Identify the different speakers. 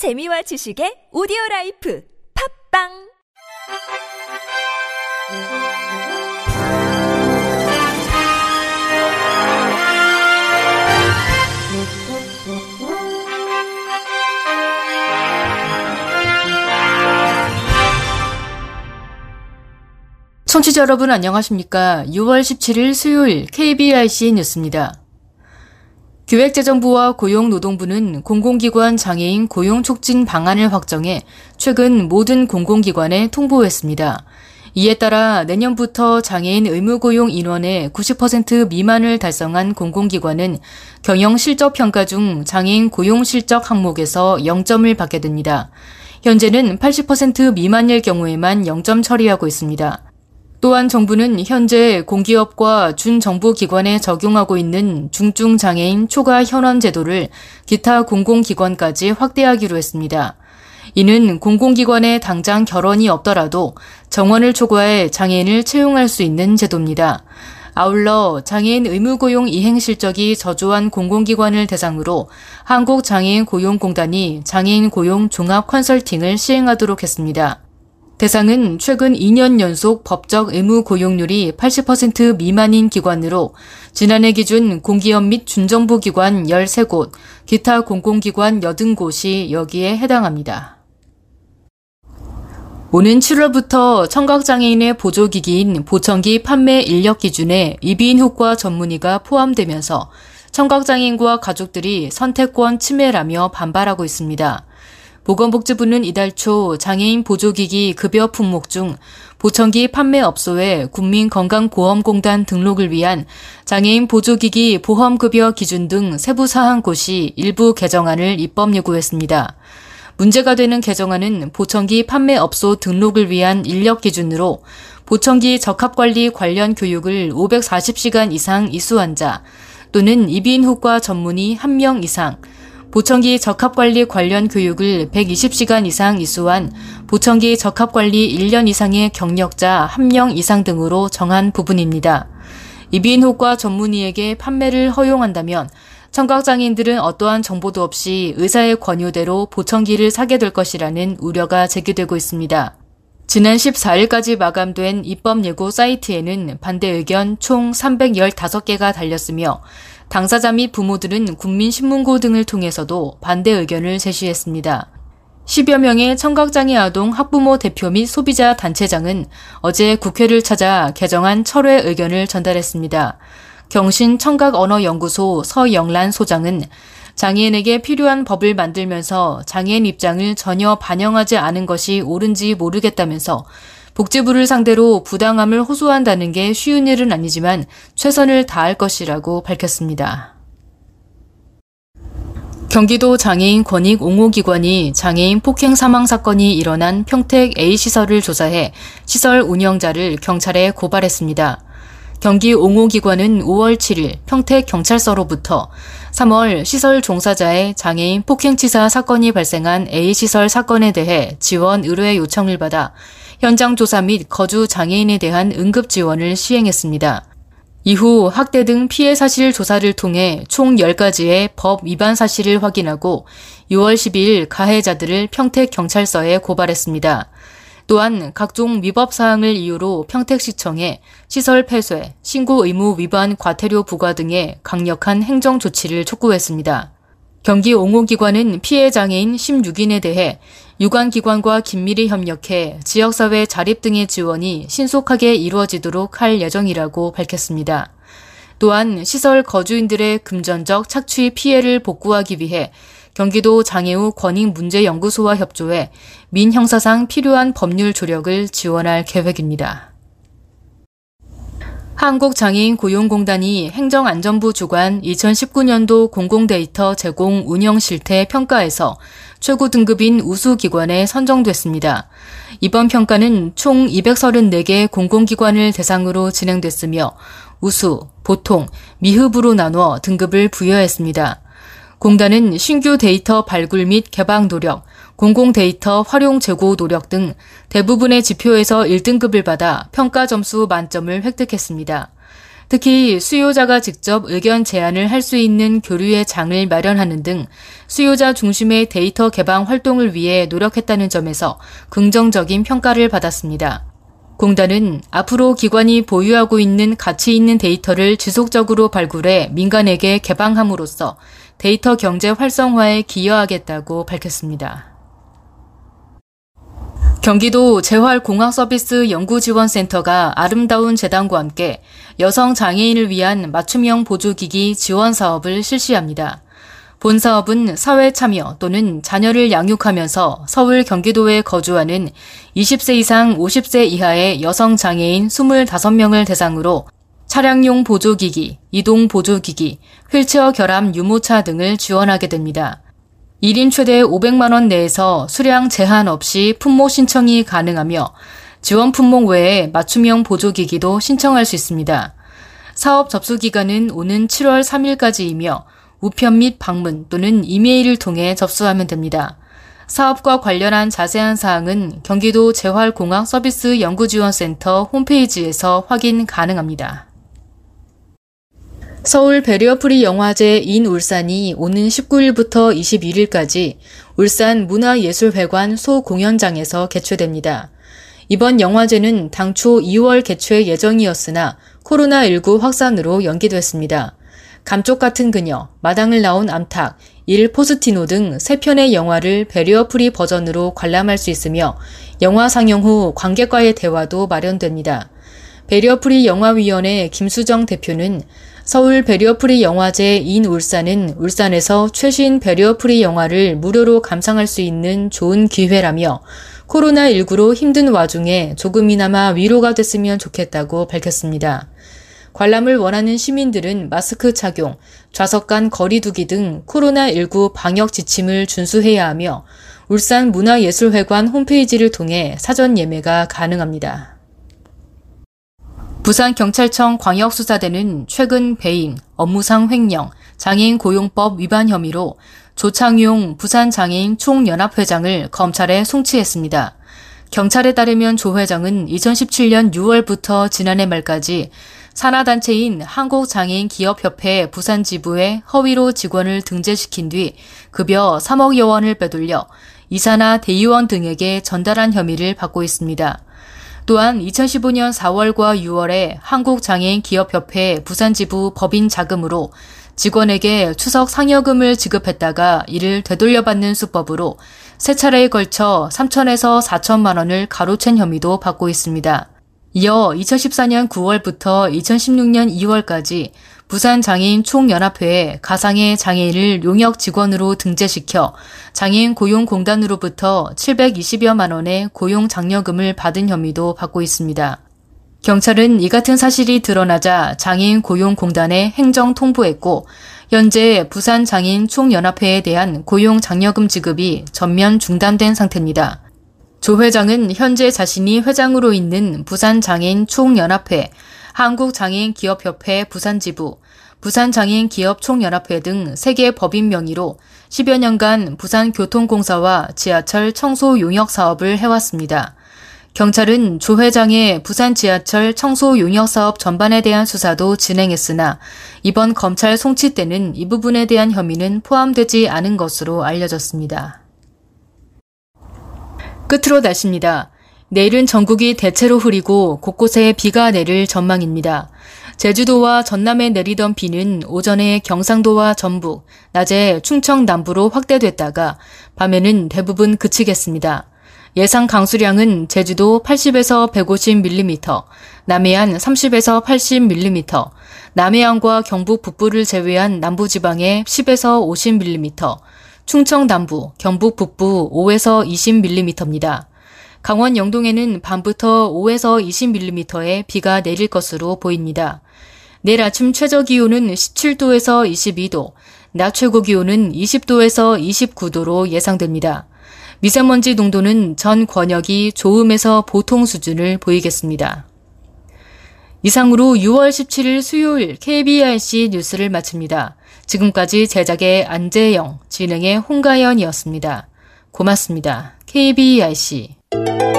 Speaker 1: 재미와 지식의 오디오 라이프 팝빵
Speaker 2: 청취자 여러분 안녕하십니까? 6월 17일 수요일 KBIC 뉴스입니다. 기획재정부와 고용노동부는 공공기관 장애인 고용 촉진 방안을 확정해 최근 모든 공공기관에 통보했습니다. 이에 따라 내년부터 장애인 의무고용 인원의 90% 미만을 달성한 공공기관은 경영 실적 평가 중 장애인 고용 실적 항목에서 0점을 받게 됩니다. 현재는 80% 미만일 경우에만 0점 처리하고 있습니다. 또한 정부는 현재 공기업과 준정부기관에 적용하고 있는 중증 장애인 초과 현원 제도를 기타 공공기관까지 확대하기로 했습니다. 이는 공공기관에 당장 결혼이 없더라도 정원을 초과해 장애인을 채용할 수 있는 제도입니다. 아울러 장애인 의무고용 이행 실적이 저조한 공공기관을 대상으로 한국장애인 고용공단이 장애인 고용 종합 컨설팅을 시행하도록 했습니다. 대상은 최근 2년 연속 법적 의무 고용률이 80% 미만인 기관으로 지난해 기준 공기업 및 준정부 기관 13곳, 기타 공공기관 80곳이 여기에 해당합니다. 오는 7월부터 청각장애인의 보조기기인 보청기 판매 인력 기준에 이비인 효과 전문의가 포함되면서 청각장애인과 가족들이 선택권 침해라며 반발하고 있습니다. 보건복지부는 이달 초 장애인 보조기기 급여 품목 중 보청기 판매업소에 국민건강보험공단 등록을 위한 장애인 보조기기 보험급여 기준 등 세부 사항 고시 일부 개정안을 입법 요구했습니다. 문제가 되는 개정안은 보청기 판매업소 등록을 위한 인력 기준으로 보청기 적합관리 관련 교육을 540시간 이상 이수한 자 또는 이비인후과 전문의 1명 이상, 보청기 적합관리 관련 교육을 120시간 이상 이수한 보청기 적합관리 1년 이상의 경력자 1명 이상 등으로 정한 부분입니다. 이비인후과 전문의에게 판매를 허용한다면 청각장애인들은 어떠한 정보도 없이 의사의 권유대로 보청기를 사게 될 것이라는 우려가 제기되고 있습니다. 지난 14일까지 마감된 입법 예고 사이트에는 반대 의견 총 315개가 달렸으며 당사자 및 부모들은 국민신문고 등을 통해서도 반대 의견을 제시했습니다. 10여 명의 청각장애 아동 학부모 대표 및 소비자 단체장은 어제 국회를 찾아 개정안 철회 의견을 전달했습니다. 경신 청각 언어 연구소 서영란 소장은 장애인에게 필요한 법을 만들면서 장애인 입장을 전혀 반영하지 않은 것이 옳은지 모르겠다면서 복지부를 상대로 부당함을 호소한다는 게 쉬운 일은 아니지만 최선을 다할 것이라고 밝혔습니다. 경기도 장애인 권익 옹호 기관이 장애인 폭행 사망 사건이 일어난 평택 A시설을 조사해 시설 운영자를 경찰에 고발했습니다. 경기 옹호기관은 5월 7일 평택 경찰서로부터 3월 시설 종사자의 장애인 폭행치사 사건이 발생한 A시설 사건에 대해 지원 의뢰 요청을 받아 현장 조사 및 거주 장애인에 대한 응급 지원을 시행했습니다. 이후 학대 등 피해 사실 조사를 통해 총 10가지의 법 위반 사실을 확인하고 6월 12일 가해자들을 평택경찰서에 고발했습니다. 또한 각종 위법 사항을 이유로 평택시청에 시설 폐쇄, 신고 의무 위반 과태료 부과 등의 강력한 행정 조치를 촉구했습니다. 경기 옹호기관은 피해 장애인 16인에 대해 유관기관과 긴밀히 협력해 지역사회 자립 등의 지원이 신속하게 이루어지도록 할 예정이라고 밝혔습니다. 또한 시설 거주인들의 금전적 착취 피해를 복구하기 위해 경기도 장애우 권익문제연구소와 협조해 민형사상 필요한 법률 조력을 지원할 계획입니다. 한국장애인 고용공단이 행정안전부 주관 2019년도 공공데이터 제공 운영 실태 평가에서 최고 등급인 우수기관에 선정됐습니다. 이번 평가는 총 234개 공공기관을 대상으로 진행됐으며 우수, 보통, 미흡으로 나누어 등급을 부여했습니다. 공단은 신규 데이터 발굴 및 개방 노력, 공공 데이터 활용 제고 노력 등 대부분의 지표에서 1등급을 받아 평가 점수 만점을 획득했습니다. 특히 수요자가 직접 의견 제안을 할 수 있는 교류의 장을 마련하는 등 수요자 중심의 데이터 개방 활동을 위해 노력했다는 점에서 긍정적인 평가를 받았습니다. 공단은 앞으로 기관이 보유하고 있는 가치 있는 데이터를 지속적으로 발굴해 민간에게 개방함으로써 데이터 경제 활성화에 기여하겠다고 밝혔습니다. 경기도 재활공학서비스 연구지원센터가 아름다운 재단과 함께 여성 장애인을 위한 맞춤형 보조기기 지원 사업을 실시합니다. 본 사업은 사회 참여 또는 자녀를 양육하면서 서울 경기도에 거주하는 20세 이상 50세 이하의 여성 장애인 25명을 대상으로 차량용 보조기기, 이동 보조기기, 휠체어 결함 유모차 등을 지원하게 됩니다. 1인 최대 500만원 내에서 수량 제한 없이 품목 신청이 가능하며 지원 품목 외에 맞춤형 보조기기도 신청할 수 있습니다. 사업 접수 기간은 오는 7월 3일까지이며 우편 및 방문 또는 이메일을 통해 접수하면 됩니다. 사업과 관련한 자세한 사항은 경기도 재활공학 서비스 연구지원센터 홈페이지에서 확인 가능합니다. 서울 베리어프리 영화제 in 울산이 오는 19일부터 21일까지 울산 문화예술회관 소공연장에서 개최됩니다. 이번 영화제는 당초 2월 개최 예정이었으나 코로나19 확산으로 연기됐습니다. 감쪽 같은 그녀, 마당을 나온 암탉, 일 포스티노 등 3편의 영화를 베리어프리 버전으로 관람할 수 있으며 영화 상영 후 관객과의 대화도 마련됩니다. 베리어프리 영화위원회 김수정 대표는 서울 베리어프리 영화제 in 울산은 울산에서 최신 베리어프리 영화를 무료로 감상할 수 있는 좋은 기회라며 코로나19로 힘든 와중에 조금이나마 위로가 됐으면 좋겠다고 밝혔습니다. 관람을 원하는 시민들은 마스크 착용, 좌석 간 거리두기 등 코로나19 방역 지침을 준수해야 하며 울산 문화예술회관 홈페이지를 통해 사전 예매가 가능합니다. 부산경찰청 광역수사대는 최근 배임, 업무상 횡령, 장애인 고용법 위반 혐의로 조창용 부산장애인 총연합회장을 검찰에 송치했습니다. 경찰에 따르면 조 회장은 2017년 6월부터 지난해 말까지 산하단체인 한국장애인기업협회 부산지부에 허위로 직원을 등재시킨 뒤 급여 3억여 원을 빼돌려 이사나 대의원 등에게 전달한 혐의를 받고 있습니다. 또한 2015년 4월과 6월에 한국장애인 기업협회 부산지부 법인 자금으로 직원에게 추석 상여금을 지급했다가 이를 되돌려받는 수법으로 세 차례에 걸쳐 3천에서 4천만 원을 가로챈 혐의도 받고 있습니다. 이어 2014년 9월부터 2016년 2월까지 부산장애인 총연합회에 가상의 장애인을 용역 직원으로 등재시켜 장애인 고용공단으로부터 720여만 원의 고용 장려금을 받은 혐의도 받고 있습니다. 경찰은 이 같은 사실이 드러나자 장애인 고용공단에 행정 통보했고 현재 부산 장애인 총연합회에 대한 고용 장려금 지급이 전면 중단된 상태입니다. 조 회장은 현재 자신이 회장으로 있는 부산 장애인 총연합회, 한국장애인기업협회 부산지부, 부산장애인기업총연합회 등 3개 법인 명의로 10여 년간 부산교통공사와 지하철 청소 용역 사업을 해왔습니다. 경찰은 조 회장의 부산 지하철 청소 용역 사업 전반에 대한 수사도 진행했으나 이번 검찰 송치 때는 이 부분에 대한 혐의는 포함되지 않은 것으로 알려졌습니다. 끝으로 날씨입니다. 내일은 전국이 대체로 흐리고 곳곳에 비가 내릴 전망입니다. 제주도와 전남에 내리던 비는 오전에 경상도와 전북, 낮에 충청 남부로 확대됐다가 밤에는 대부분 그치겠습니다. 예상 강수량은 제주도 80에서 150mm, 남해안 30에서 80mm, 남해안과 경북 북부를 제외한 남부지방에 10에서 50mm, 충청 남부, 경북 북부 5에서 20mm입니다. 강원 영동에는 밤부터 5에서 20mm의 비가 내릴 것으로 보입니다. 내일 아침 최저 기온은 17도에서 22도, 낮 최고 기온은 20도에서 29도로 예상됩니다. 미세먼지 농도는 전 권역이 좋음에서 보통 수준을 보이겠습니다. 이상으로 6월 17일 수요일 KBRC 뉴스를 마칩니다. 지금까지 제작의 안재영, 진행의 홍가연이었습니다. 고맙습니다. KBRC Thank you.